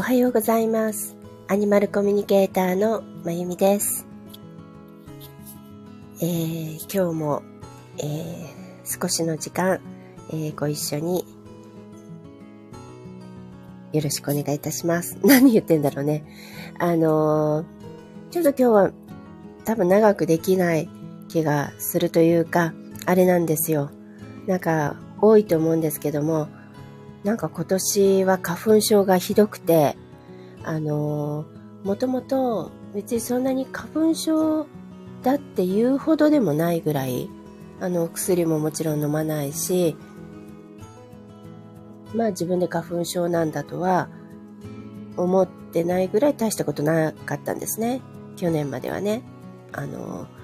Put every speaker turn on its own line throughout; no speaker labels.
おはようございます。アニマルコミュニケーターのまゆみです。えー、今日も、えー、少しの時間、えー、ご一緒によろしくお願いいたします。何言ってんだろうね。あのちょっと今日は多分長くできない気がするというか、あれなんですよ。なんか多いと思うんですけども、なんか今年は花粉症がひどくて、あのー、もともと別にそんなに花粉症だって言うほどでもないぐらい、あの、薬ももちろん飲まないし、まあ自分で花粉症なんだとは思ってないぐらい大したことなかったんですね。去年まではね。あのー、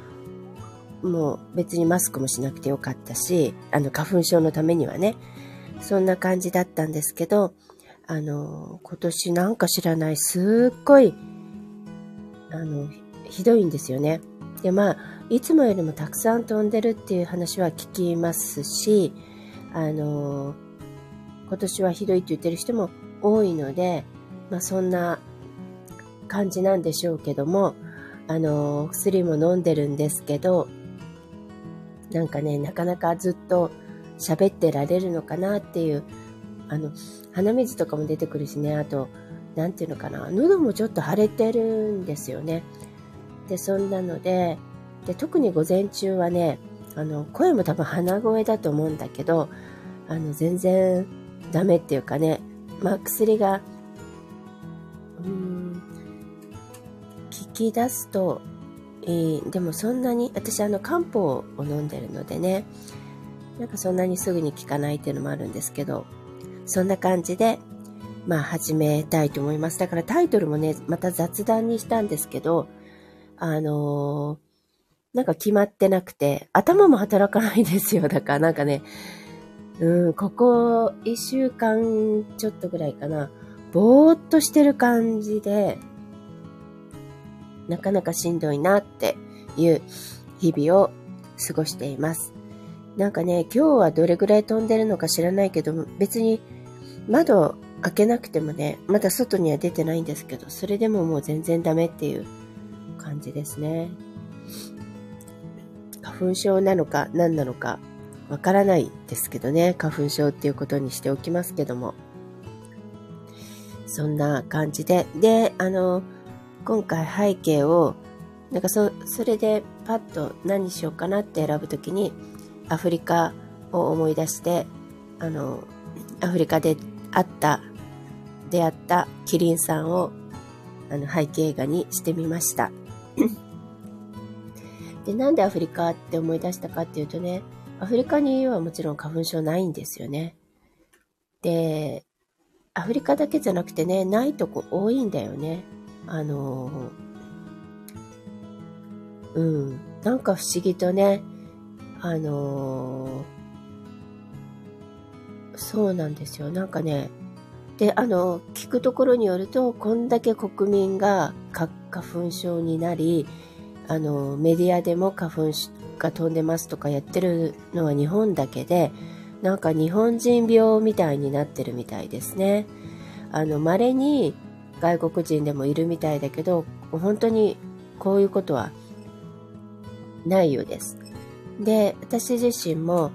もう別にマスクもしなくてよかったし、あの花粉症のためにはね。そんな感じだったんですけど、あの、今年なんか知らない、すっごい、あの、ひどいんですよね。で、まあ、いつもよりもたくさん飛んでるっていう話は聞きますし、あの、今年はひどいって言ってる人も多いので、まあそんな感じなんでしょうけども、あの、薬も飲んでるんですけど、なんかね、なかなかずっと喋ってられるのかなっていう、あの、鼻水とかも出てくるしね、あと、なんていうのかな、喉もちょっと腫れてるんですよね。で、そんなので、で、特に午前中はね、あの、声も多分鼻声だと思うんだけど、あの、全然ダメっていうかね、まあ、薬が、うーん、聞き出すといい。でもそんなに、私あの、漢方を飲んでるのでね、なんかそんなにすぐに効かないっていうのもあるんですけど、そんな感じで、まあ始めたいと思います。だからタイトルもね、また雑談にしたんですけど、あのー、なんか決まってなくて、頭も働かないですよ。だからなんかね、うん、ここ一週間ちょっとぐらいかな、ぼーっとしてる感じで、なかなかしんどいなっていう日々を過ごしています。なんかね、今日はどれぐらい飛んでるのか知らないけど、別に窓開けなくてもね、まだ外には出てないんですけど、それでももう全然ダメっていう感じですね。花粉症なのか何なのかわからないですけどね、花粉症っていうことにしておきますけども。そんな感じで、で、あの、今回背景を、なんかそ、それでパッと何しようかなって選ぶときに、アフリカを思い出して、あの、アフリカで会った、出会ったキリンさんを、あの、背景映画にしてみました。で、なんでアフリカって思い出したかっていうとね、アフリカにはもちろん花粉症ないんですよね。で、アフリカだけじゃなくてね、ないとこ多いんだよね。あのうん、なんか不思議とね、あの、そうなんですよ。なんかね、で、あの、聞くところによると、こんだけ国民が花粉症になり、あの、メディアでも花粉が飛んでますとかやってるのは日本だけで、なんか日本人病みたいになってるみたいですね。あの、稀に外国人でもいるみたいだけど、本当にこういうことはないようです。で、私自身も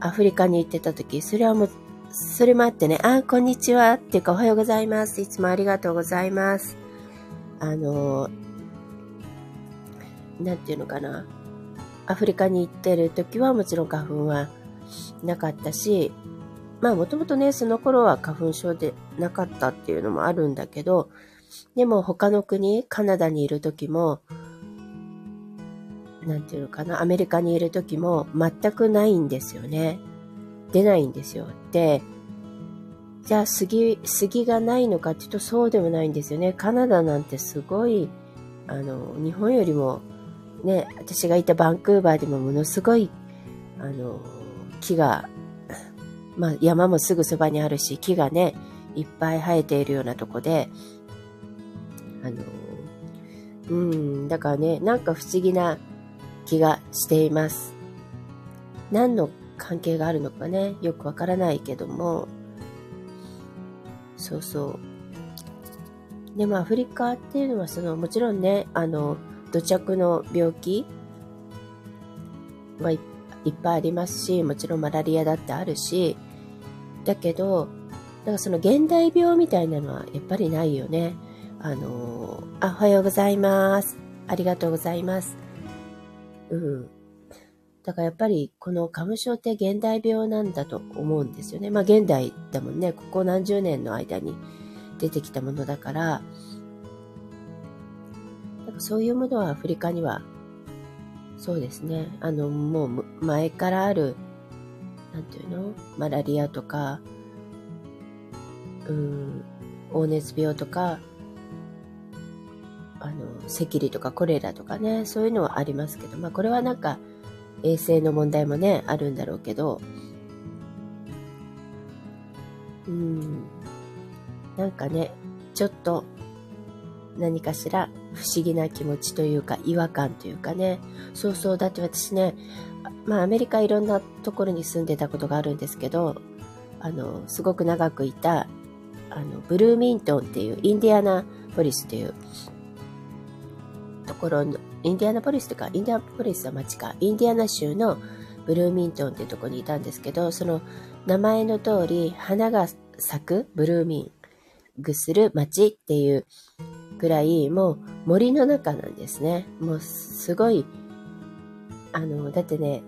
アフリカに行ってた時、それはもう、それもあってね、あ、こんにちはっていうかおはようございます。いつもありがとうございます。あの、なんていうのかな。アフリカに行ってる時はもちろん花粉はなかったし、まあもともとね、その頃は花粉症でなかったっていうのもあるんだけど、でも他の国、カナダにいる時も、なんていうのかな、アメリカにいる時も全くないんですよね。出ないんですよ。で、じゃあ杉、杉がないのかっていうとそうでもないんですよね。カナダなんてすごい、あの、日本よりも、ね、私がいたバンクーバーでもものすごい、あの、木が、まあ山もすぐそばにあるし、木がね、いっぱい生えているようなとこで、あの、うん、だからね、なんか不思議な気がしています。何の関係があるのかね、よくわからないけども、そうそう。で、もアフリカっていうのは、その、もちろんね、あの、土着の病気はいっぱいありますし、もちろんマラリアだってあるし、だけど、なんかその現代病みたいなのはやっぱりないよね。あのー、あ、おはようございます。ありがとうございます。うん。だからやっぱりこの花粉症って現代病なんだと思うんですよね。まあ現代だもんね。ここ何十年の間に出てきたものだから、なんかそういうものはアフリカには、そうですね。あの、もう前からある、なんていうの？マラリアとか、うん、黄熱病とか、あの、赤痢とかコレラとかね、そういうのはありますけど、まあこれはなんか、衛生の問題もね、あるんだろうけど、うん、なんかね、ちょっと何かしら不思議な気持ちというか違和感というかね、そうそう、だって私ね、まあアメリカいろんなところに住んでたことがあるんですけど、あの、すごく長くいた、あの、ブルーミントンっていうインディアナポリスっていうところのインディアナポリスとか、インディアナポリスは町か、インディアナ州のブルーミントンっていうところにいたんですけど、その名前の通り、花が咲く blooming する町っていうぐらい、もう森の中なんですね。もうすごい、あの、だってね、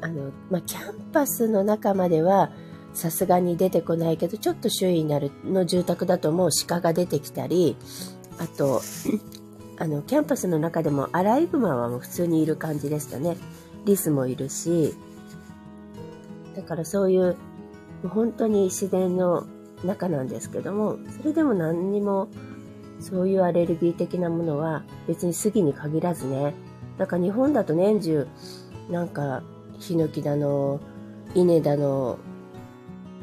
あの、まあ、キャンパスの中までは、さすがに出てこないけど、ちょっと周囲になるの住宅だともう鹿が出てきたり、あと、あの、キャンパスの中でもアライグマはもう普通にいる感じでしたね。リスもいるし、だからそういう、本当に自然の中なんですけども、それでも何にも、そういうアレルギー的なものは別に杉に限らずね。だか日本だと年中、なんか、ヒノキだの、稲だの、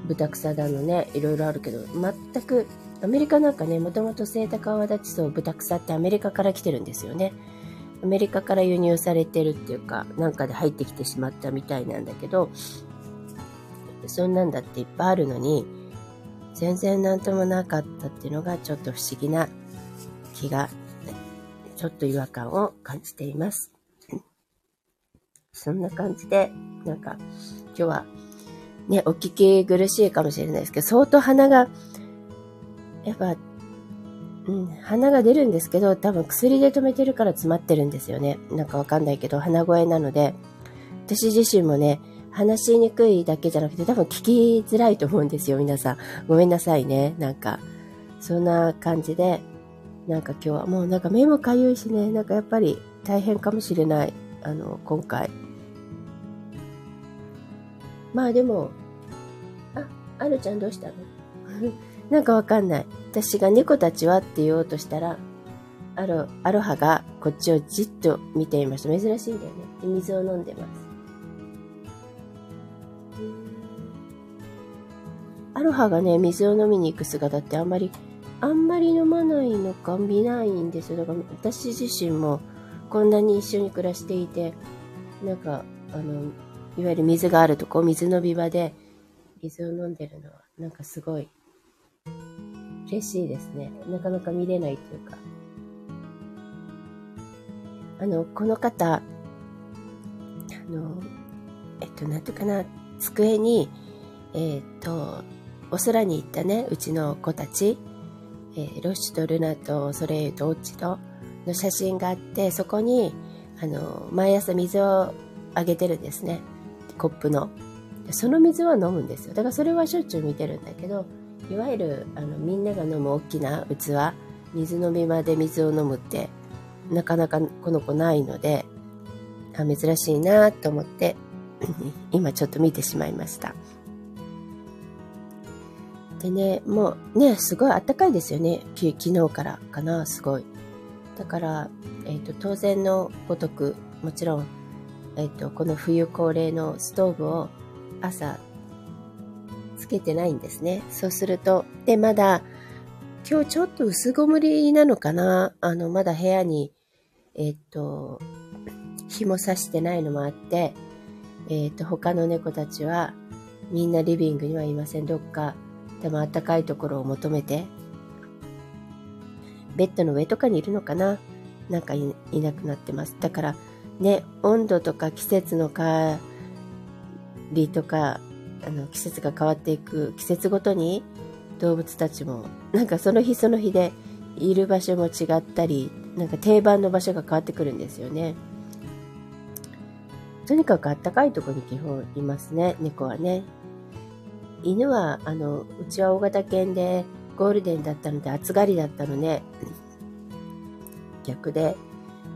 豚草だのね、いろいろあるけど、全くアメリカなんかね、もともとセイタカアワダチソウ、ブタクサってアメリカから来てるんですよね。アメリカから輸入されてるっていうか、なんかで入ってきてしまったみたいなんだけど、そんなんだっていっぱいあるのに、全然なんともなかったっていうのがちょっと不思議な気が、ちょっと違和感を感じています。そんな感じで、なんか、今日は、ね、お聞き苦しいかもしれないですけど、相当鼻がやっぱ、うん、鼻が出るんですけど、多分薬で止めてるから詰まってるんですよね。なんかわかんないけど、鼻声なので、私自身もね、話しにくいだけじゃなくて、多分聞きづらいと思うんですよ、皆さん。ごめんなさいね。なんか、そんな感じで、なんか今日はもうなんか目もかゆいしね、なんかやっぱり大変かもしれない。あの、今回。まあでも、あ、あるちゃんどうしたの？なんかわかんない。私が猫たちはって言おうとしたら、アロ、アロハがこっちをじっと見ていました。珍しいんだよね。で水を飲んでます。アロハがね、水を飲みに行く姿ってあんまり、あんまり飲まないのか見ないんですよ。だから私自身もこんなに一緒に暮らしていて、なんか、あの、いわゆる水があるとこ、水飲み場で水を飲んでるのは、なんかすごい嬉しいですね。なかなか見れないというか。あの、この方、あの、えっと、なんていうかな、机に、えっと、お空に行ったね、うちの子たち、えー、ロッシュとルナとソレイユとオッチとの写真があって、そこに、あの、毎朝水をあげてるんですね。コップの。その水は飲むんですよ。だからそれはしょっちゅう見てるんだけど、いわゆるあのみんなが飲む大きな器水飲み場で水を飲むってなかなかこの子ないのであ珍しいなと思って 今ちょっと見てしまいましたでねもうねすごいあったかいですよね昨日からかなすごいだから、えーと、当然のごとくもちろん、えーとこの冬恒例のストーブを朝つけてないんですね。そうすると、で、まだ、今日ちょっと薄曇りなのかなあの、まだ部屋に、えっと、紐さしてないのもあって、えっ、と、他の猫たちは、みんなリビングにはいません。どっか、でも暖かいところを求めて、ベッドの上とかにいるのかな？なんかいなくなってます。だから、ね、温度とか季節の変わりとか、あの、季節が変わっていく季節ごとに動物たちも、なんかその日その日でいる場所も違ったり、なんか定番の場所が変わってくるんですよね。とにかくあったかいところに基本いますね、猫はね。犬は、あの、うちは大型犬でゴールデンだったので暑がりだったのね、逆で、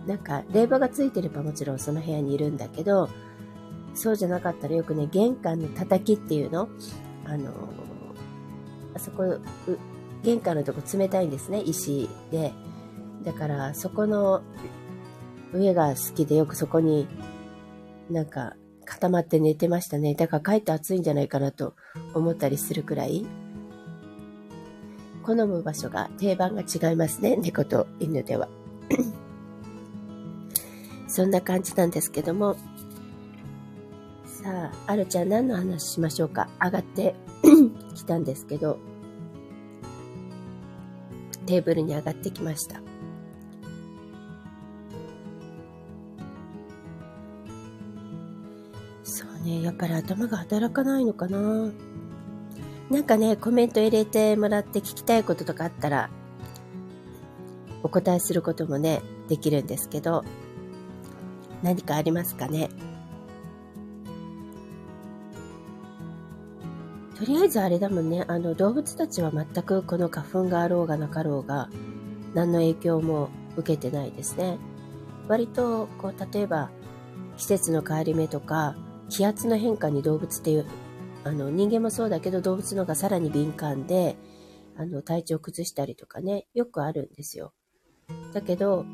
なんか冷房がついてればもちろんその部屋にいるんだけど、そうじゃなかったらよくね、玄関の叩きっていうのあの、あそこ、玄関のとこ冷たいんですね、石で。だからそこの上が好きでよくそこになんか固まって寝てましたね。だから帰って暑いんじゃないかなと思ったりするくらい。好む場所が定番が違いますね。猫と犬では。そんな感じなんですけども。さあ、あるちゃん何の話しましょうか。上がって きたんですけど、テーブルに上がってきました。ね、やっぱり頭が働かないのかな。なんかね、コメント入れてもらって聞きたいこととかあったら、お答えすることもね、できるんですけど、何かありますかね。とりあえずあれだもんね、あの動物たちは全くこの花粉があろうがなかろうが、何の影響も受けてないですね。割と、こう、例えば、季節の変わり目とか、気圧の変化に動物っていう、あの、人間もそうだけど動物の方がさらに敏感で、あの、体調崩したりとかね、よくあるんですよ。だけど、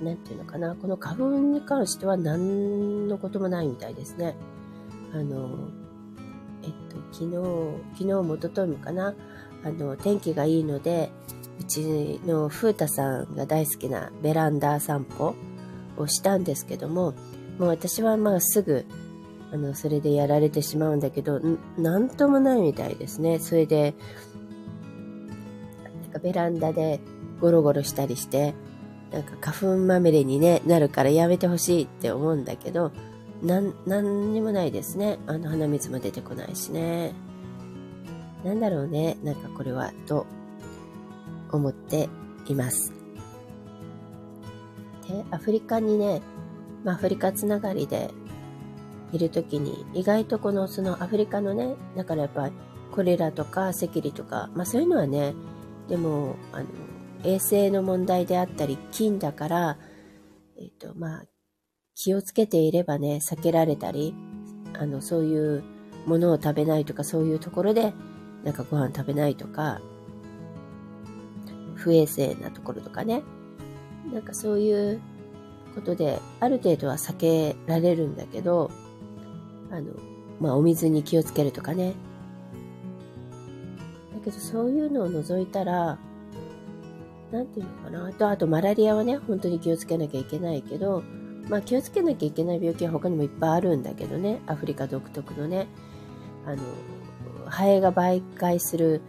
なんていうのかな、この花粉に関しては何のこともないみたいですね。あの、えっと、昨日、昨日も一昨日もかな、あの、天気がいいので、うちの風太さんが大好きなベランダ散歩をしたんですけども、もう私はまあすぐ、あの、それでやられてしまうんだけど、なんともないみたいですね。それで、なんかベランダでゴロゴロしたりして、なんか花粉まみれに、ね、なるからやめてほしいって思うんだけど、なん、なんにもないですね。あの鼻水も出てこないしね。なんだろうね。なんかこれは、と思っています。で、アフリカにね、まあ、アフリカつながりでいるときに、意外とこの、そのアフリカのね、だからやっぱりコレラとか赤痢とか、まあそういうのはね、でも、あの、衛生の問題であったり、菌だから、えっ、と、まあ、気をつけていればね、避けられたり、あの、そういうものを食べないとか、そういうところで、なんかご飯食べないとか、不衛生なところとかね、なんかそういうことで、ある程度は避けられるんだけど、あの、まあ、お水に気をつけるとかね。だけど、そういうのを除いたら、なんていうのかな。あと、あと、マラリアはね、本当に気をつけなきゃいけないけど、まあ、気をつけなきゃいけない病気は他にもいっぱいあるんだけどね。アフリカ独特のね。あの、ハエが媒介する、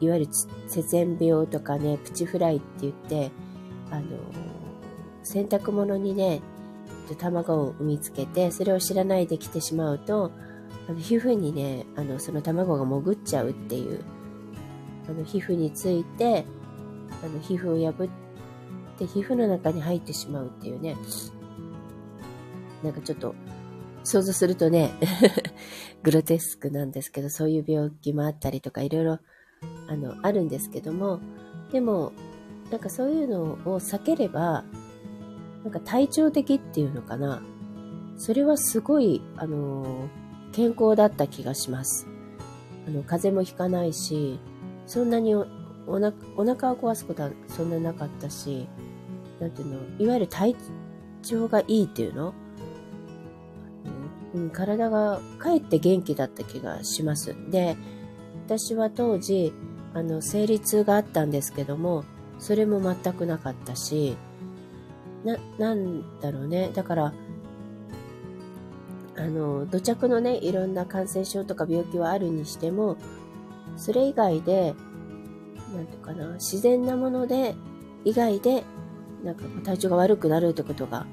いわゆる節縁病とかね、プチフライって言って、あの、洗濯物にね、卵を産みつけて、それを知らないで来てしまうと、あの皮膚にね、あの、その卵が潜っちゃうっていう、あの、皮膚について、あの、皮膚を破って、皮膚の中に入ってしまうっていうね、なんかちょっと、想像するとね グロテスクなんですけど、そういう病気もあったりとか、いろいろ、あの、あるんですけども、でも、なんかそういうのを避ければ、なんか体調的っていうのかな。それはすごい、あの、健康だった気がします。あの、風邪もひかないし、そんなにおお腹を壊すことはそんななかったし、なんていうの、いわゆる体調がいいっていうの、うん、体がかえって元気だった気がします。で、私は当時、あの、生理痛があったんですけども、それも全くなかったし、な、なんだろうね。だから、あの、土着のね、いろんな感染症とか病気はあるにしても、それ以外で、なんていうかな、自然なもので、以外で、なんか体調が悪くなるってことが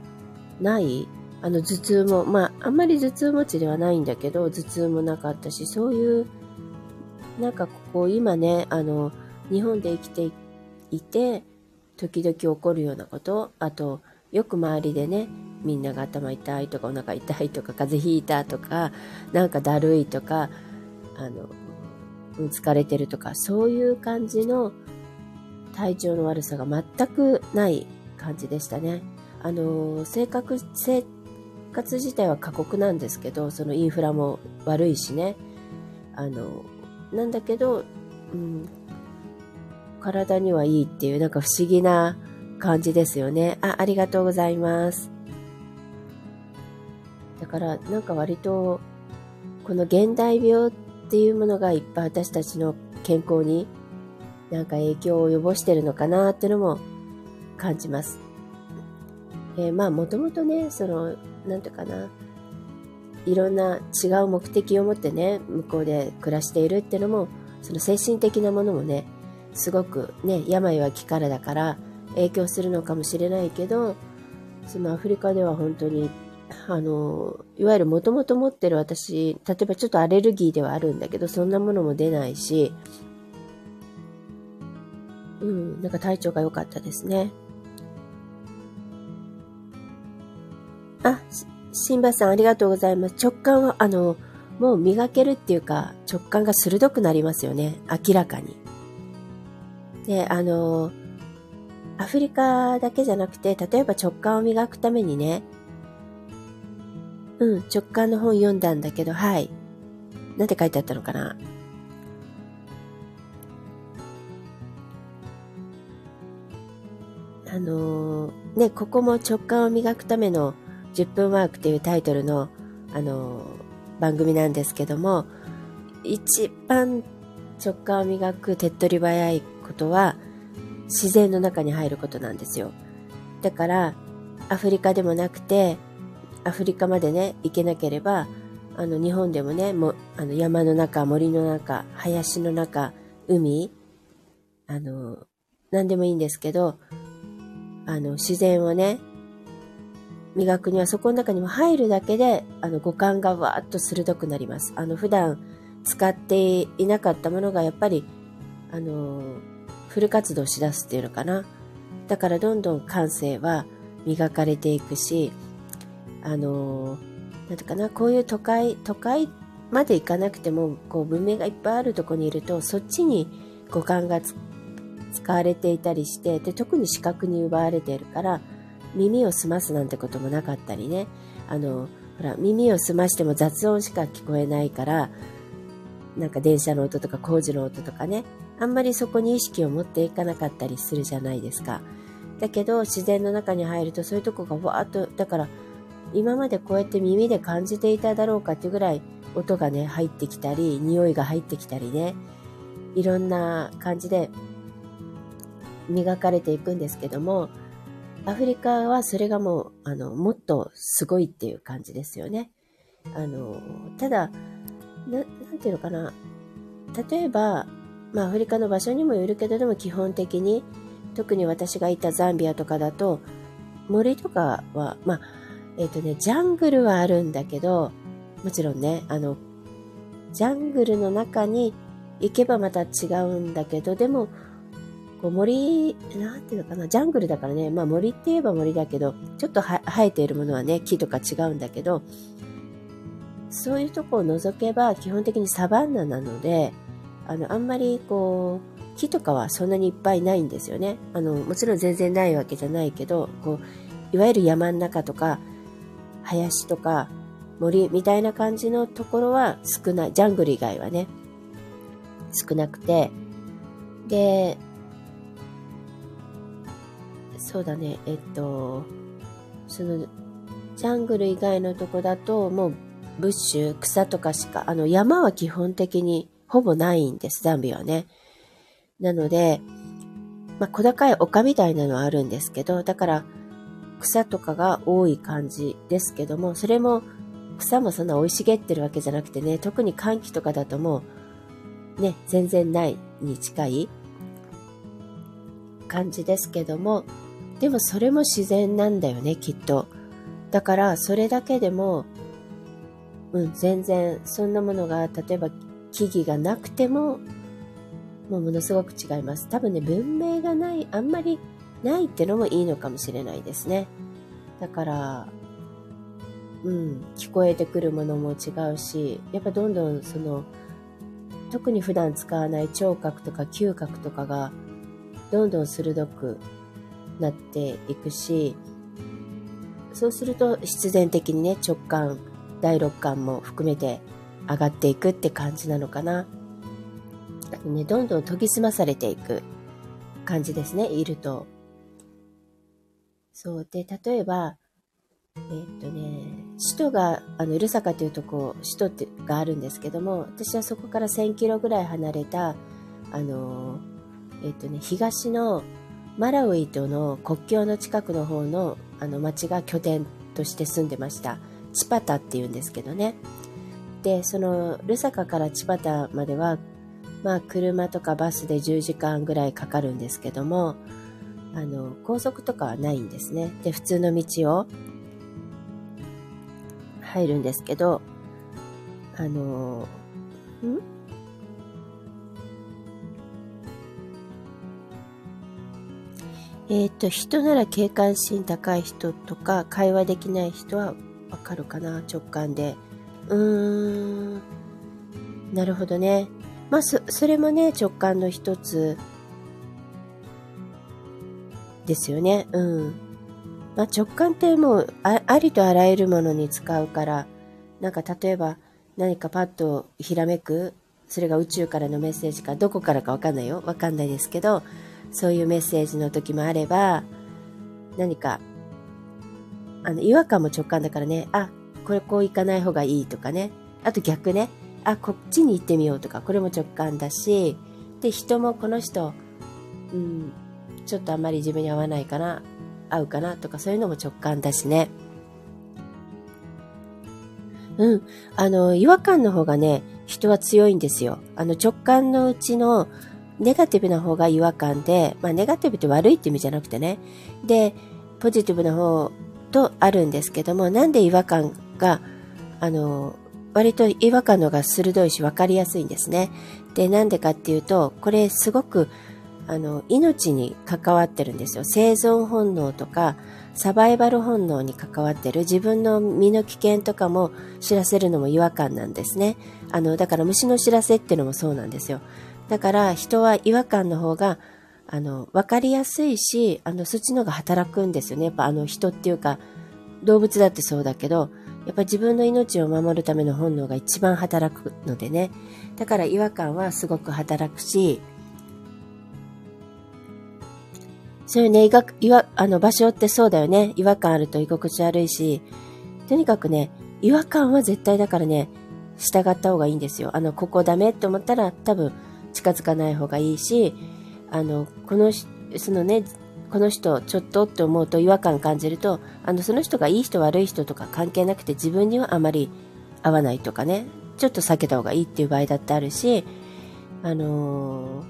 ないあの頭痛も、まあ、あんまり頭痛持ちではないんだけど、頭痛もなかったし、そういう、なんかここ今ね、あの、日本で生きていて、時々起こるようなこと、あと、よく周りでね、みんなが頭痛いとかお腹痛いとか風邪ひいたとか、なんかだるいとか、あの、疲れてるとか、そういう感じの体調の悪さが全くない感じでしたね。あの、性格、性活自体は過酷なんですけど、そのインフラも悪いしね。あの、なんだけど、うん、体にはいいっていう、なんか不思議な感じですよね。あ、ありがとうございます。だから、なんか割と、この現代病っていうものがいっぱい私たちの健康になんか影響を及ぼしてるのかなってのも感じます。えー、まあもともとね、そのなんていうかな、いろんな違う目的を持ってね、向こうで暮らしているってのも、その精神的なものもね、すごくね、病は気からだから影響するのかもしれないけど、そのアフリカでは本当に、あの、いわゆるもともと持ってる私、例えばちょっとアレルギーではあるんだけど、そんなものも出ないし、うん、なんか体調が良かったですね。あ、新橋さんありがとうございます。直感は、あの、もう磨けるっていうか、直感が鋭くなりますよね。明らかに。で、あの、アフリカだけじゃなくて、例えば直感を磨くためにね、うん、直感の本読んだんだけど、はい。なんて書いてあったのかな？あのー、ね、ここも直感を磨くための10分ワークというタイトルの、あの、番組なんですけども、一番直感を磨く手っ取り早いことは、自然の中に入ることなんですよ。だから、アフリカでもなくて、アフリカまでね、行けなければ、あの、日本でもね、もあの山の中、森の中、林の中、海、あの、何でもいいんですけど、あの、自然をね、磨くにはそこの中にも入るだけで、あの、五感がわーっと鋭くなります。あの、普段使っていなかったものがやっぱり、あの、フル活動しだすっていうのかな。だからどんどん感性は磨かれていくし、あの、なんていうかな、こういう都会、都会まで行かなくても、こう文明がいっぱいあるとこにいると、そっちに五感が使われていたりして、で、特に視覚に奪われているから、耳を澄ますなんてこともなかったりね。あの、ほら、耳を澄ましても雑音しか聞こえないから、なんか電車の音とか工事の音とかね、あんまりそこに意識を持っていかなかったりするじゃないですか。だけど、自然の中に入るとそういうとこがわっと、だから、今までこうやって耳で感じていただろうかっていうぐらい音がね、入ってきたり、匂いが入ってきたりね、いろんな感じで磨かれていくんですけども、アフリカはそれがもう、あの、もっとすごいっていう感じですよね。あの、ただ、な、なんていうのかな。例えば、まあアフリカの場所にもよるけれども基本的に、特に私がいたザンビアとかだと、森とかは、まあ、えっ、ー、とね、ジャングルはあるんだけど、もちろんね、あの、ジャングルの中に行けばまた違うんだけど、でも、こう森、なんていうのかな、ジャングルだからね、まあ森って言えば森だけど、ちょっと生えているものはね、木とか違うんだけど、そういうとこを除けば基本的にサバンナなので、あの、あんまりこう、木とかはそんなにいっぱいないんですよね。あの、もちろん全然ないわけじゃないけど、こう、いわゆる山の中とか、林とか森みたいな感じのところは少ない。ジャングル以外はね、少なくて、で、そうだね、えっと、その、ジャングル以外のとこだと、もう、ブッシュ、草とかしか、あの、山は基本的にほぼないんです、ザンビはね。なので、まあ、小高い丘みたいなのはあるんですけど、だから、草とかが多い感じですけども、それも草もそんな生い茂ってるわけじゃなくてね、特に寒気とかだともう、ね、全然ないに近い感じですけども、でもそれも自然なんだよね、きっと。だから、それだけでも、うん、全然、そんなものが、例えば木々がなくても、もうものすごく違います。多分ね、文明がない、あんまりないってのもいいのかもしれないですね。だから、うん、聞こえてくるものも違うし、やっぱどんどんその、特に普段使わない聴覚とか嗅覚とかが、どんどん鋭くなっていくし、そうすると必然的にね、直感、第六感も含めて上がっていくって感じなのかな。ね、どんどん研ぎ澄まされていく感じですね、いると。そう。で、例えば、え、っとね、首都が、あの、ルサカというとこ、首都ってがあるんですけども、私はそこから1000キロぐらい離れた、あの、え、っとね、東のマラウイとの国境の近くの方の、あの、町が拠点として住んでました。チパタっていうんですけどね。で、その、ルサカからチパタまでは、まあ、車とかバスで10時間ぐらいかかるんですけども、あの、高速とかはないんですね。で、普通の道を入るんですけど、あの、ん？えっ、ー、と、人なら警戒心高い人とか、会話できない人はわかるかな直感で。うーん。なるほどね。まあ、そ、それもね、直感の一つですよね。うん。まあ、直感ってもうあ、ありとあらゆるものに使うから、なんか例えば何かパッとひらめく、それが宇宙からのメッセージか、どこからかわかんないよ。わかんないですけど、そういうメッセージの時もあれば、何か、あの、違和感も直感だからね、あ、これこう行かない方がいいとかね。あと逆ね、あ、こっちに行ってみようとか、これも直感だし、で、人もこの人、うん、ちょっとあんまり自分に合わないかな、合うかなとか、そういうのも直感だしね。うん。あの、違和感の方がね、人は強いんですよ。あの、直感のうちのネガティブな方が違和感で、まあ、ネガティブって悪いって意味じゃなくてね。で、ポジティブな方とあるんですけども、なんで違和感が、あの、割と違和感のが鋭いし分かりやすいんですね。で、なんでかっていうと、これすごく、あの、命に関わってるんですよ。生存本能とか、サバイバル本能に関わってる自分の身の危険とかも知らせるのも違和感なんですね。あの、だから虫の知らせっていうのもそうなんですよ。だから人は違和感の方が、あの、わかりやすいし、あの、そっちの方が働くんですよね。やっぱあの人っていうか、動物だってそうだけど、やっぱ自分の命を守るための本能が一番働くのでね。だから違和感はすごく働くし、そういうね、いわ、あの、場所ってそうだよね。違和感あると居心地悪いし、とにかくね、違和感は絶対だからね、従った方がいいんですよ。あの、ここダメって思ったら多分近づかない方がいいし、あの、この、そのね、この人ちょっとって思うと違和感感じると、あの、その人がいい人悪い人とか関係なくて自分にはあまり合わないとかね、ちょっと避けた方がいいっていう場合だってあるし、あの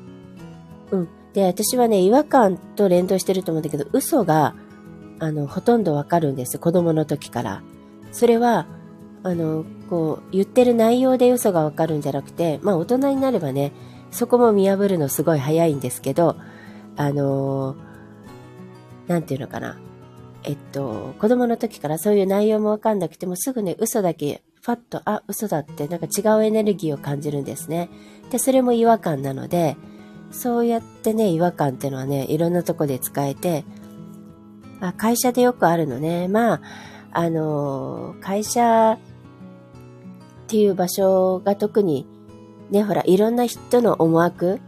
ー、うん。で、私はね、違和感と連動してると思うんだけど、嘘が、あの、ほとんどわかるんです。子供の時から。それは、あの、こう、言ってる内容で嘘がわかるんじゃなくて、まあ大人になればね、そこも見破るのすごい早いんですけど、あのーなんていうのかな。えっと、子供の時からそういう内容もわかんなくてもすぐね、嘘だけ、ファッと、あ、嘘だってなんか違うエネルギーを感じるんですね。で、それも違和感なので、そうやってね、違和感っていうのはね、いろんなとこで使えて、あ、会社でよくあるのね。まあ、あの、会社っていう場所が特に、ね、ほら、いろんな人の思惑、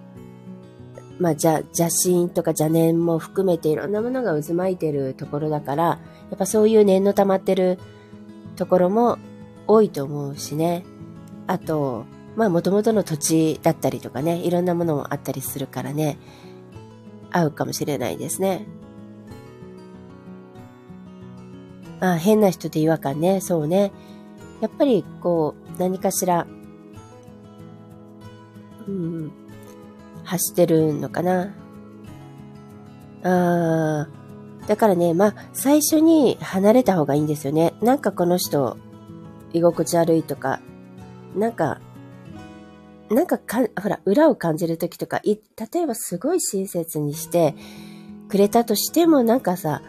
まあ、邪、邪心とか邪念も含めていろんなものが渦巻いてるところだから、やっぱそういう念の溜まってるところも多いと思うしね。あと、まあ、元々の土地だったりとかね、いろんなものもあったりするからね、合うかもしれないですね。あ変な人で違和感ね、そうね。やっぱりこう、何かしら、うん、走ってるのかな。ああ、だからね、まあ、最初に離れた方がいいんですよね。なんかこの人、居心地悪いとか、なんか、なんかか、ほら、裏を感じるときとか、い、例えばすごい親切にしてくれたとしても、なんかさ、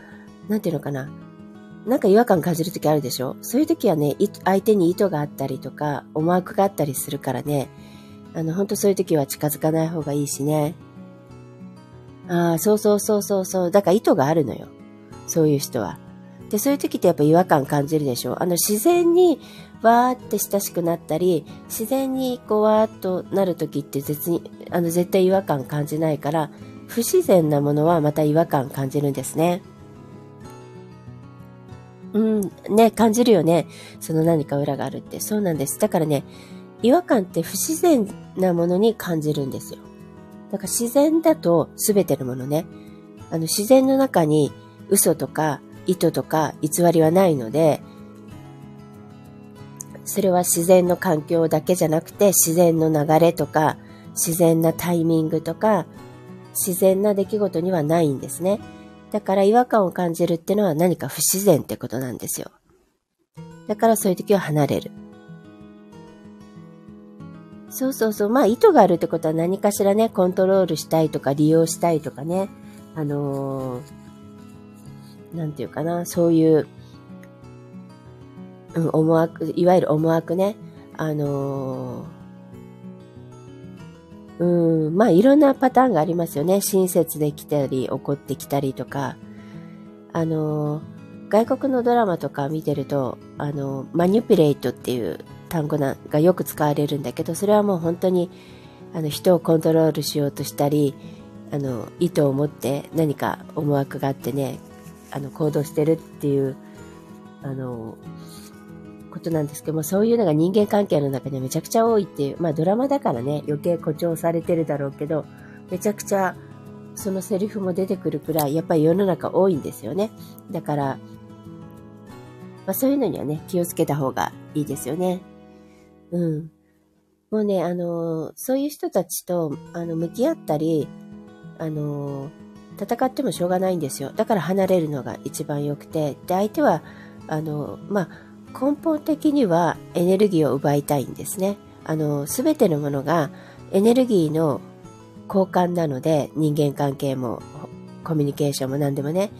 なんていうのかな。なんか違和感感じるときあるでしょそういうときはね、相手に意図があったりとか、思惑があったりするからね、あの、ほんとそういうときは近づかない方がいいしね。ああ、そうそうそうそうそう。だから意図があるのよ。そういう人は。で、そういう時ってやっぱ違和感感じるでしょあの、自然にわーって親しくなったり、自然にこうわーっとなる時って絶に、あの、絶対違和感感じないから、不自然なものはまた違和感感じるんですね。うん、ね、感じるよね。その何か裏があるって。そうなんです。だからね、違和感って不自然なものに感じるんですよ。だから自然だと全てのものね、あの自然の中に嘘とか意図とか偽りはないので、それは自然の環境だけじゃなくて自然の流れとか自然なタイミングとか自然な出来事にはないんですね。だから違和感を感じるってのは何か不自然ってことなんですよ。だからそういう時は離れる。そうそうそう。まあ意図があるってことは何かしらね、コントロールしたいとか利用したいとかね。あのー、なんていうかな、そういう、うん、思惑、いわゆる思惑ね。あのー、うん、まあいろんなパターンがありますよね。親切できたり、怒ってきたりとか。あのー、外国のドラマとか見てると、あのマニュピレイトっていう単語がよく使われるんだけど、それはもう本当にあの人をコントロールしようとしたり、あの意図を持って何か思惑があってね、あの行動してるっていうあのことなんですけども、そういうのが人間関係の中でめちゃくちゃ多いっていう、まあドラマだからね、余計誇張されてるだろうけど、めちゃくちゃそのセリフも出てくるくらい、やっぱり世の中多いんですよね。だから、まあそういうのにはね、気をつけた方がいいですよね。うん。もうね、あの、そういう人たちと、あの、向き合ったり、あの、戦ってもしょうがないんですよ。だから離れるのが一番良くて、で、相手は、あの、まあ、根本的にはエネルギーを奪いたいんですね。あの、すべてのものがエネルギーの交換なので、人間関係もコミュニケーションも何でもね。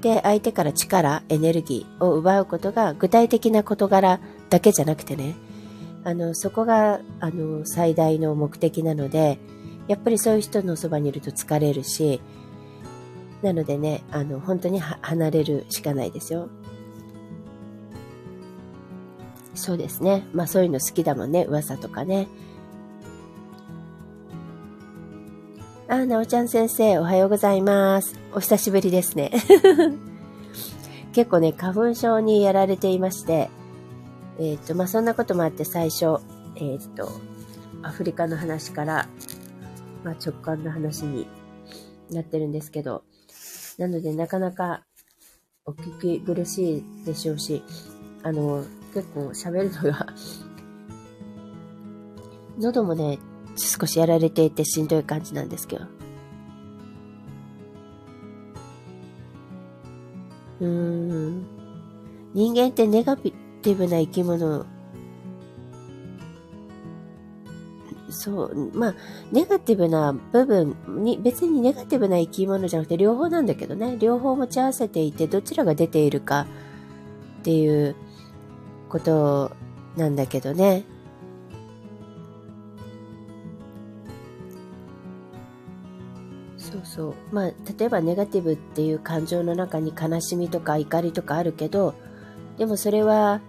で、相手から力、エネルギーを奪うことが具体的な事柄だけじゃなくてね、あの、そこが、あの、最大の目的なので、やっぱりそういう人のそばにいると疲れるし、なのでね、あの、本当に離れるしかないですよ。そうですね。まあそういうの好きだもんね。噂とかね。あ、なおちゃん先生、おはようございます。お久しぶりですね。結構ね、花粉症にやられていまして、えっ、ー、と、まあ、そんなこともあって最初、えっ、ー、と、アフリカの話から、まあ、直感の話になってるんですけど、なのでなかなかお聞き苦しいでしょうし、あの、結構喋るのが 喉もね、少しやられていてしんどい感じなんですけど。うーん。人間ってネガピティブな生き物そう、まあ、ネガティブな部分に、別にネガティブな生き物じゃなくて両方なんだけどね、両方持ち合わせていて、どちらが出ているかっていうことなんだけどね。そうそう。まあ、例えばネガティブっていう感情の中に悲しみとか怒りとかあるけど、でもそれは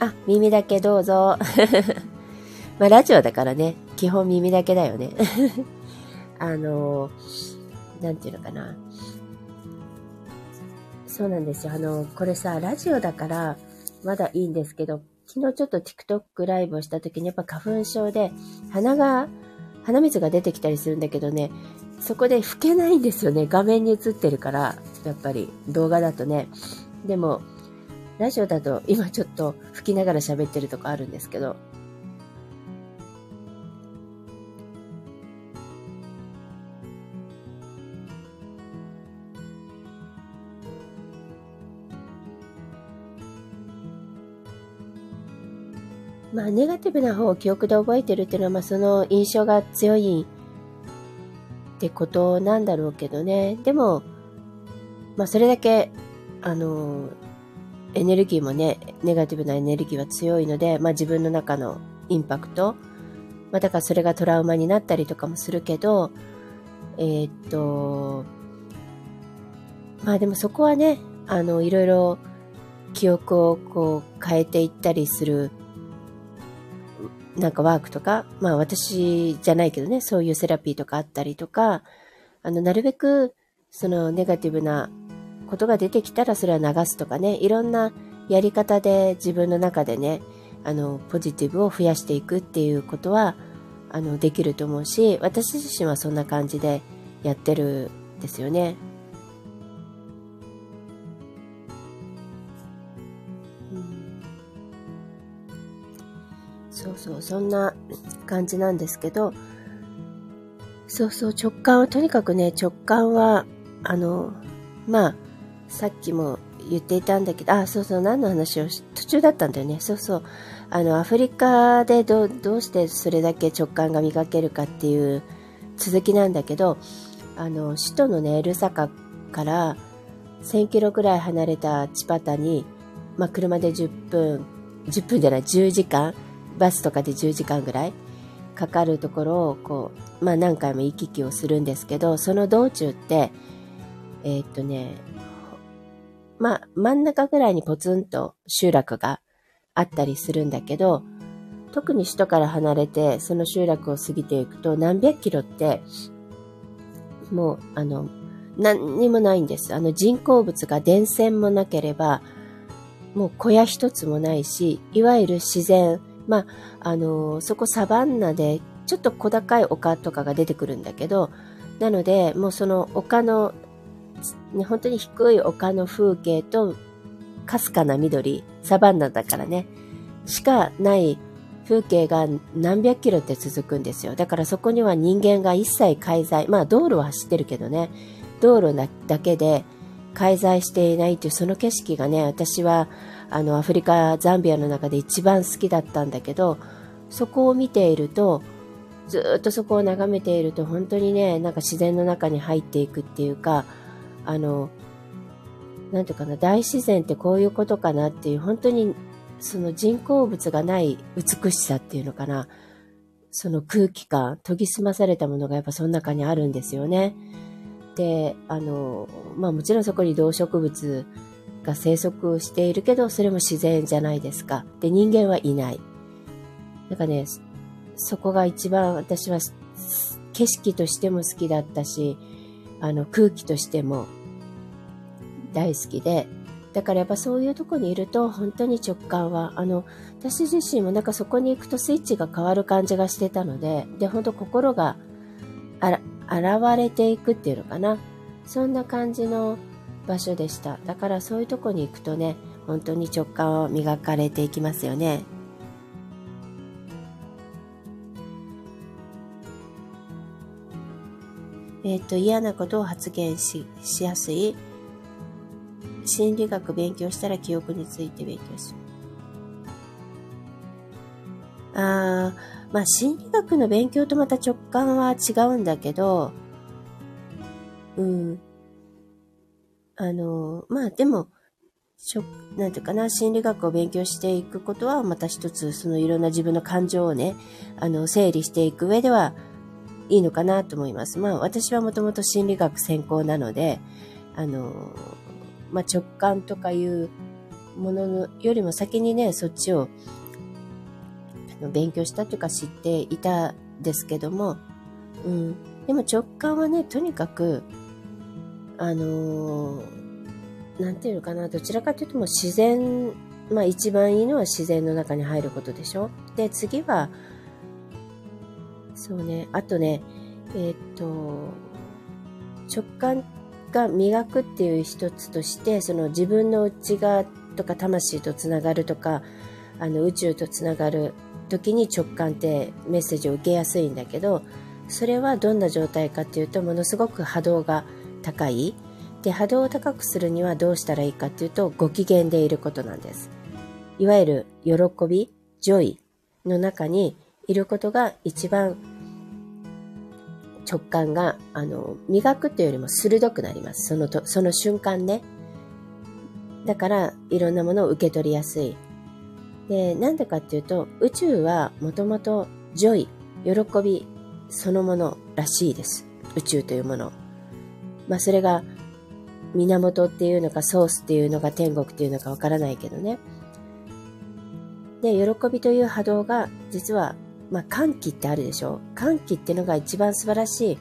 あ、耳だけどうぞ。まあ、ラジオだからね、基本耳だけだよね。あの、なんていうのかな。そうなんですよ。あの、これさ、ラジオだから、まだいいんですけど、昨日ちょっと TikTok ライブをした時にやっぱ花粉症で、鼻が、鼻水が出てきたりするんだけどね、そこで吹けないんですよね。画面に映ってるから、やっぱり動画だとね。でも、ラジオだと今ちょっと吹きながら喋ってるとこあるんですけど、まあ、ネガティブな方を記憶で覚えてるっていうのは、まあ、その印象が強いってことなんだろうけどね。でも、まあ、それだけ、あの、エネルギーもね、ネガティブなエネルギーは強いので、まあ、自分の中のインパクト、まあ、だからそれがトラウマになったりとかもするけど、えー、っと、まあでもそこはね、あの、いろいろ記憶をこう変えていったりするなんかワークとか、まあ私じゃないけどね、そういうセラピーとかあったりとか、あの、なるべく、そのネガティブなことが出てきたらそれは流すとかね、いろんなやり方で自分の中でね、あの、ポジティブを増やしていくっていうことは、あの、できると思うし、私自身はそんな感じでやってるんですよね。そうそう、そんな感じなんですけど、そうそう、直感は、とにかくね、直感は、あの、まあ、さっきも言っていたんだけど、あ、そうそう、何の話を途中だったんだよね。そうそう。あの、アフリカでどうしてそれだけ直感が磨けるかっていう続きなんだけど、あの、首都のね、ルサカから1000キロくらい離れたチパタに、まあ、車で10分、10分じゃない、10時間バスとかで10時間ぐらいかかるところをこう、まあ何回も行き来をするんですけど、その道中って、えー、っとね、まあ真ん中ぐらいにポツンと集落があったりするんだけど、特に首都から離れてその集落を過ぎていくと何百キロってもうあの何にもないんです。あの人工物が電線もなければもう小屋一つもないし、いわゆる自然、まあ、あの、そこサバンナで、ちょっと小高い丘とかが出てくるんだけど、なので、もうその丘の、本当に低い丘の風景と、かすかな緑、サバンナだからね、しかない風景が何百キロって続くんですよ。だからそこには人間が一切介在、まあ道路は走ってるけどね、道路だけで介在していないというその景色がね、私はあのアフリカザンビアの中で一番好きだったんだけどそこを見ているとずっとそこを眺めていると本当にねなんか自然の中に入っていくっていうかあのなんていうかな大自然ってこういうことかなっていう本当にその人工物がない美しさっていうのかなその空気感研ぎ澄まされたものがやっぱその中にあるんですよね。であのまあもちろんそこに動植物が生息しているけど、それも自然じゃないですか。で、人間はいない。なんかね、そこが一番私は景色としても好きだったし、あの空気としても大好きで、だからやっぱそういうとこにいると本当に直感は、あの、私自身もなんかそこに行くとスイッチが変わる感じがしてたので、で、本当心があら、現れていくっていうのかな。そんな感じの場所でしただからそういうとこに行くとね本当に直感を磨かれていきますよねえっ、ー、と嫌なことを発言ししやすい。心理学勉強したら記憶について勉強しあまあ心理学の勉強とまた直感は違うんだけどうん。あの、まあでも、しょなんていうかな、心理学を勉強していくことは、また一つ、そのいろんな自分の感情をね、あの、整理していく上ではいいのかなと思います。まあ私はもともと心理学専攻なので、あの、まあ直感とかいうもののよりも先にね、そっちを勉強したというか知っていたですけども、うん。でも直感はね、とにかく、あの、なんていうのかな、どちらかというともう自然、まあ一番いいのは自然の中に入ることでしょ。で、次は、そうね、あとね、えー、っと、直感が磨くっていう一つとして、その自分の内側とか魂とつながるとか、あの宇宙とつながる時に直感ってメッセージを受けやすいんだけど、それはどんな状態かっていうと、ものすごく波動が高い。で、波動を高くするにはどうしたらいいかっていうと、ご機嫌でいることなんです。いわゆる喜び、 joy の中にいることが一番直感が、あの、磨くというよりも鋭くなります。そのと、その瞬間ね。だから、いろんなものを受け取りやすい。で、なんでかっていうと、宇宙はもともと joy、喜びそのものらしいです。宇宙というもの。まあ、それが源っていうのかソースっていうのか天国っていうのかわからないけどね。で、喜びという波動が実は、まあ、歓喜ってあるでしょ歓喜ってのが一番素晴らしい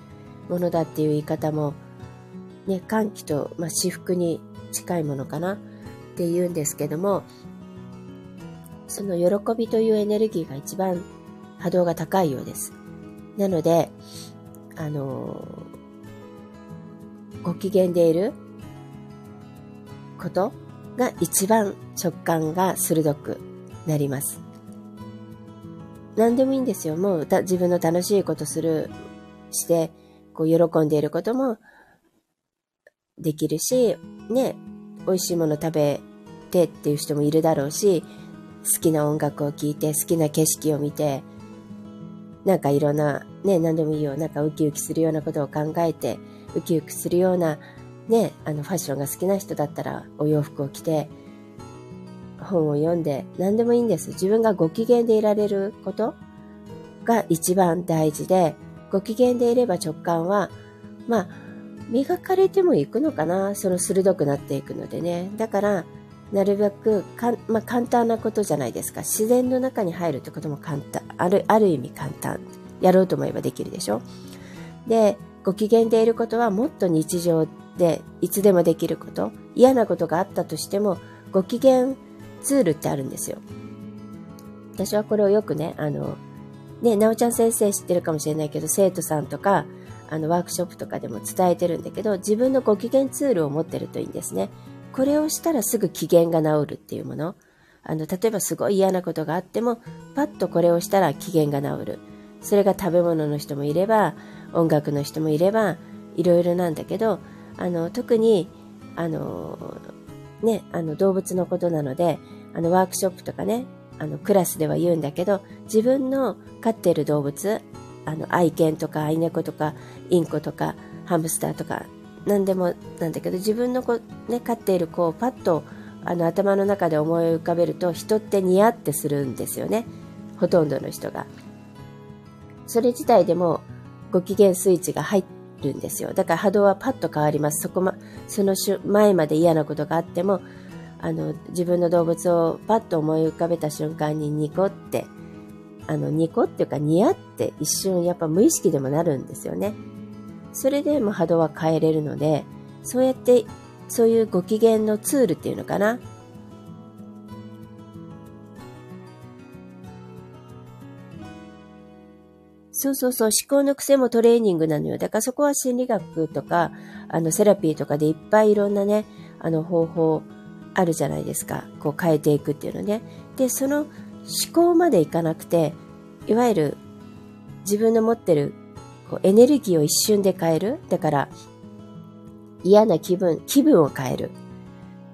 ものだっていう言い方も、ね、歓喜と、まあ、至福に近いものかなって言うんですけども、その喜びというエネルギーが一番波動が高いようです。なので、あのご機嫌でいることが一番直感が鋭くなります。何でもいいんですよ。もう自分の楽しいことする、して、こう喜んでいることもできるし、ね、美味しいもの食べてっていう人もいるだろうし、好きな音楽を聴いて、好きな景色を見て、なんかいろんな、ね、何でもいいよ。なんかウキウキするようなことを考えて、ウキウキするようなね、あのファッションが好きな人だったらお洋服を着て本を読んで何でもいいんです。自分がご機嫌でいられることが一番大事で、ご機嫌でいれば直感は、まあ、磨かれてもいくのかなその鋭くなっていくのでね。だから、なるべくか、まあ、簡単なことじゃないですか。自然の中に入るってことも簡単。ある、ある意味簡単。やろうと思えばできるでしょで、ご機嫌でいることはもっと日常でいつでもできること、嫌なことがあったとしても、ご機嫌ツールってあるんですよ。私はこれをよくね、あの、ね、なおちゃん先生知ってるかもしれないけど、生徒さんとか、あの、ワークショップとかでも伝えてるんだけど、自分のご機嫌ツールを持ってるといいんですね。これをしたらすぐ機嫌が治るっていうもの。あの、例えばすごい嫌なことがあっても、パッとこれをしたら機嫌が治る。それが食べ物の人もいれば、音楽の人もいれば、いろいろなんだけど、あの、特に、あの、ね、あの、動物のことなので、あの、ワークショップとかね、あの、クラスでは言うんだけど、自分の飼っている動物、あの、愛犬とか愛猫とか、インコとか、ハムスターとか、何でもなんだけど、自分の子、ね、飼っている子をパッと、あの、頭の中で思い浮かべると、人ってニヤってするんですよね。ほとんどの人が。それ自体でも、ご機嫌スイッチが入るんですよ。だから波動はパッと変わります。そこま、その前まで嫌なことがあっても、あの、自分の動物をパッと思い浮かべた瞬間にニコって、あの、ニコっていうかニヤって一瞬やっぱ無意識でもなるんですよね。それでも波動は変えれるので、そうやって、そういうご機嫌のツールっていうのかな。そうそうそう、思考の癖もトレーニングなのよ。だからそこは心理学とか、あの、セラピーとかでいっぱいいろんなね、あの、方法あるじゃないですか。こう変えていくっていうのね。で、その思考までいかなくて、いわゆる自分の持ってるこうエネルギーを一瞬で変える。だから、嫌な気分、気分を変える。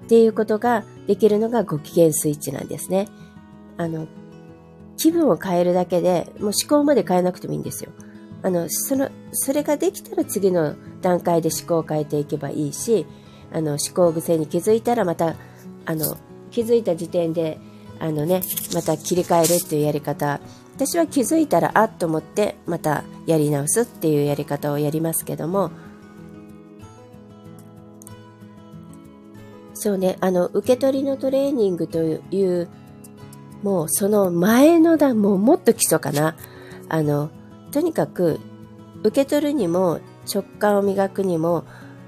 っていうことができるのがご機嫌スイッチなんですね。あの、気分を変えるだけで、もう思考まで変えなくてもいいんですよ。あの、その、それができたら次の段階で思考を変えていけばいいし、あの、思考癖に気づいたらまた、あの、気づいた時点で、あのね、また切り替えるっていうやり方。私は気づいたら、あっと思って、またやり直すっていうやり方をやりますけども、そうね、あの、受け取りのトレーニングというもうその前の段、もうもっと基礎かな。あの、とにかく、受け取るにも、直感を磨くにも、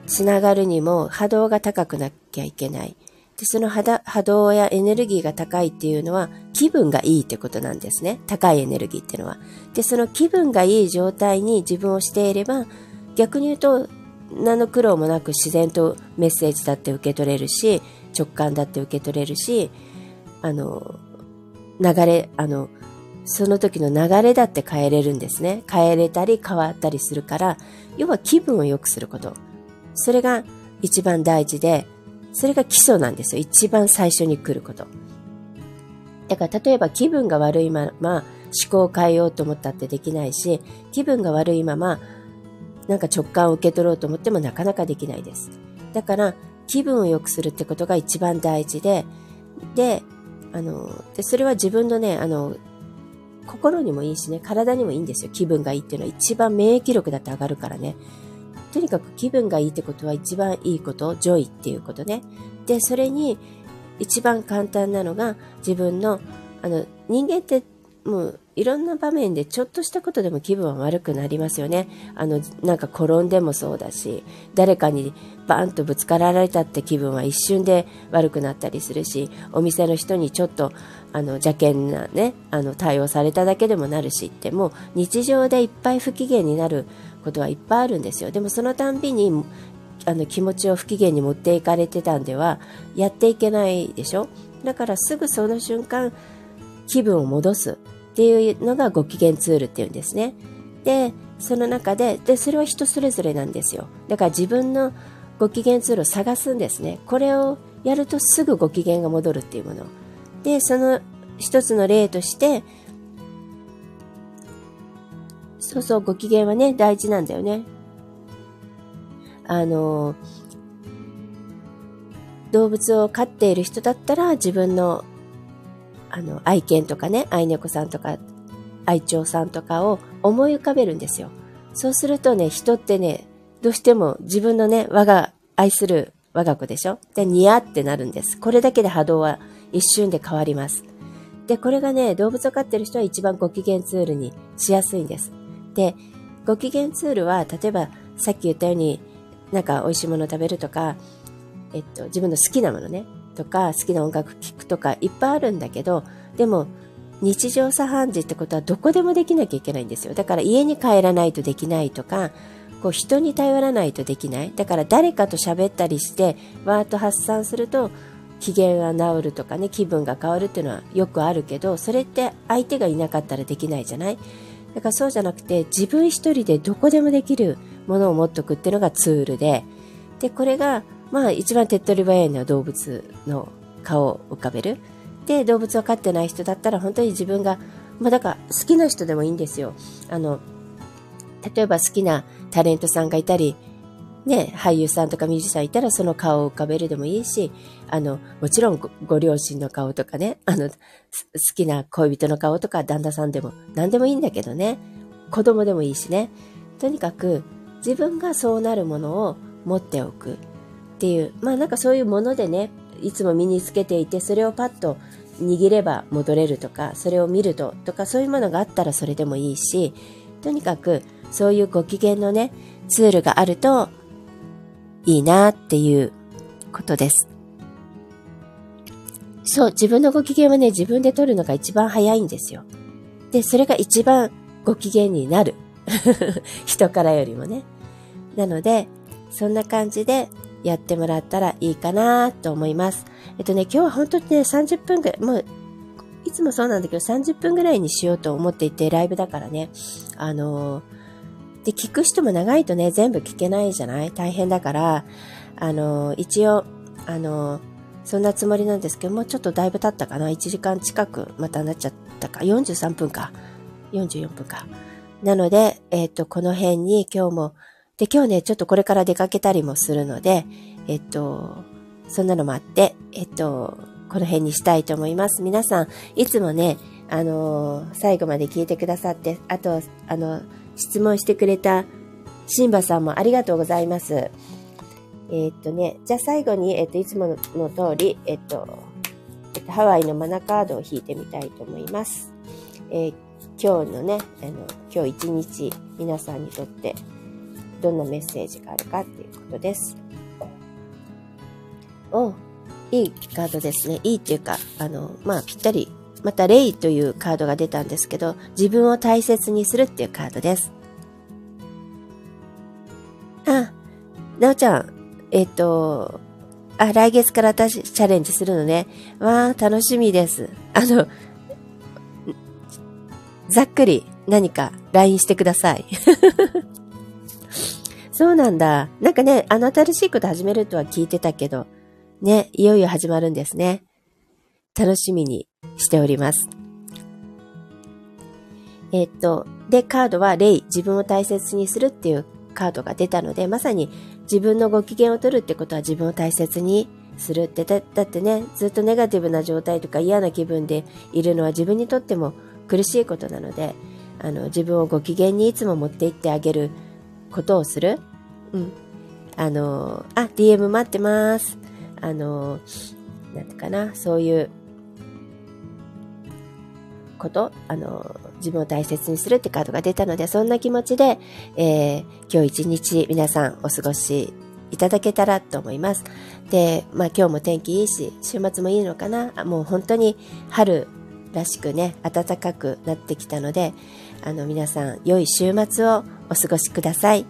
つながるにも、波動が高くなきゃいけない。で、その波動やエネルギーが高いっていうのは、気分がいいってことなんですね。高いエネルギーっていうのは。で、その気分がいい状態に自分をしていれば、逆に言うと、何の苦労もなく自然とメッセージだって受け取れるし、直感だって受け取れるし、あの、流れ、あの、その時の流れだって変えれるんですね。変えれたり変わったりするから、要は気分を良くすること。それが一番大事で、それが基礎なんですよ。一番最初に来ること。だから例えば気分が悪いまま思考を変えようと思ったってできないし、気分が悪いままなんか直感を受け取ろうと思ってもなかなかできないです。だから気分を良くするってことが一番大事で、で、あの、でそれは自分のね、あの、心にもいいしね、体にもいいんですよ。気分がいいっていうのは一番免疫力だって上がるからね。とにかく気分がいいってことは一番いいこと、上位っていうことね。で、それに一番簡単なのが自分の、あの、人間ってもういろんな場面でちょっとしたことでも気分は悪くなりますよね。あの、なんか転んでもそうだし、誰かにバーンとぶつかられたって気分は一瞬で悪くなったりするし、お店の人にちょっとあの邪険なねあの対応されただけでもなるしってもう日常でいっぱい不機嫌になることはいっぱいあるんですよでもそのたんびにあの気持ちを不機嫌に持っていかれてたんではやっていけないでしょ？だからすぐその瞬間気分を戻すっていうのがご機嫌ツールっていうんですね。でその中ででそれは人それぞれなんですよ。だから自分のご機嫌ツールを探すんですね。これをやるとすぐご機嫌が戻るっていうもの。で、その一つの例として、そうそう、ご機嫌はね、大事なんだよね。あの、動物を飼っている人だったら自分のあの愛犬とかね、愛猫さんとか愛鳥さんとかを思い浮かべるんですよ。そうするとね、人ってね、どうしても自分のね、我が愛する我が子でしょ？で、ニヤってなるんです。これだけで波動は一瞬で変わります。で、これがね、動物を飼ってる人は一番ご機嫌ツールにしやすいんです。で、ご機嫌ツールは、例えばさっき言ったように、なんか美味しいもの食べるとか、えっと、自分の好きなものね、とか、好きな音楽聴くとか、いっぱいあるんだけど、でも、日常茶飯事ってことはどこでもできなきゃいけないんですよ。だから家に帰らないとできないとか、こう人に頼らないとできない。だから誰かと喋ったりして、わーっと発散すると、機嫌が治るとかね気分が変わるっていうのはよくあるけどそれって相手がいなかったらできないじゃない？だからそうじゃなくて自分一人でどこでもできるものを持っておくっていうのがツールででこれがまあ一番手っ取り早いのは動物の顔を浮かべる。で動物を飼ってない人だったら本当に自分がまあだから好きな人でもいいんですよ。あの例えば好きなタレントさんがいたりね、俳優さんとかミュージシャンいたらその顔を浮かべるでもいいし、あの、もちろんご両親の顔とかね、あの、好きな恋人の顔とか旦那さんでも何でもいいんだけどね、子供でもいいしね。とにかく自分がそうなるものを持っておく。っていう、まあなんかそういうものでね、いつも身につけていて、それをパッと握れば戻れるとか、それを見るととか、そういうものがあったらそれでもいいし、とにかくそういうご機嫌のね、ツールがあるといいなっていうことです。そう、自分のご機嫌はね、自分で取るのが一番早いんですよ。で、それが一番ご機嫌になる。人からよりもね。なので、そんな感じでやってもらったらいいかなと思います。えっとね、今日は本当にね、30分ぐらい、もう、いつもそうなんだけど、30分ぐらいにしようと思っていて、ライブだからね、あのーで、聞く人も長いとね、全部聞けないじゃない？大変だから、あの、一応、あの、そんなつもりなんですけども、ちょっとだいぶ経ったかな ?1 時間近くまたなっちゃったか？43分か。44分か。なので、えっ、と、この辺に今日も、で、今日ね、ちょっとこれから出かけたりもするので、えっ、と、そんなのもあって、えっ、と、この辺にしたいと思います。皆さん、いつもね、あの最後まで聞いてくださって、あと、あの質問してくれたシンバさんもありがとうございます。えー、っとね、じゃあ最後に、えっと、いつもの通り、えっと、えっと、ハワイのマナカードを引いてみたいと思います。えー、今日のね、あの、今日一日皆さんにとってどんなメッセージがあるかっていうことです。おいいカードですね。いいっていうか、あの、まあ、ぴったりまた、レイというカードが出たんですけど、自分を大切にするっていうカードです。あ、なおちゃん、えっ、と、あ、来月から私チャレンジするのね。わあ、楽しみです。あの、ざっくり何か LINE してください。そうなんだ。なんかね、あの新しいこと始めるとは聞いてたけど、ね、いよいよ始まるんですね。楽しみにしております。えっと、で、カードは、レイ、自分を大切にするっていうカードが出たので、まさに自分のご機嫌を取るってことは自分を大切にするってだ、だってね、ずっとネガティブな状態とか嫌な気分でいるのは自分にとっても苦しいことなので、あの、自分をご機嫌にいつも持っていってあげることをする。うん。あの、あ、DM 待ってます。あの、なんてかな、そういうこと、あの、自分を大切にするってカードが出たので、そんな気持ちで、えー、今日一日皆さんお過ごしいただけたらと思います。で、まあ今日も天気いいし、週末もいいのかなもう本当に春らしくね、暖かくなってきたので、あの皆さん良い週末をお過ごしください。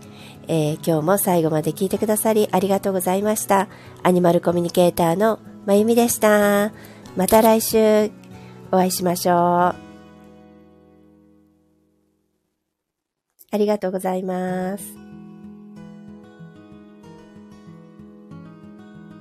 えー、今日も最後まで聞いてくださりありがとうございました。アニマルコミュニケーターのまゆみでした。また来週お会いしましょう。ありがとうございます。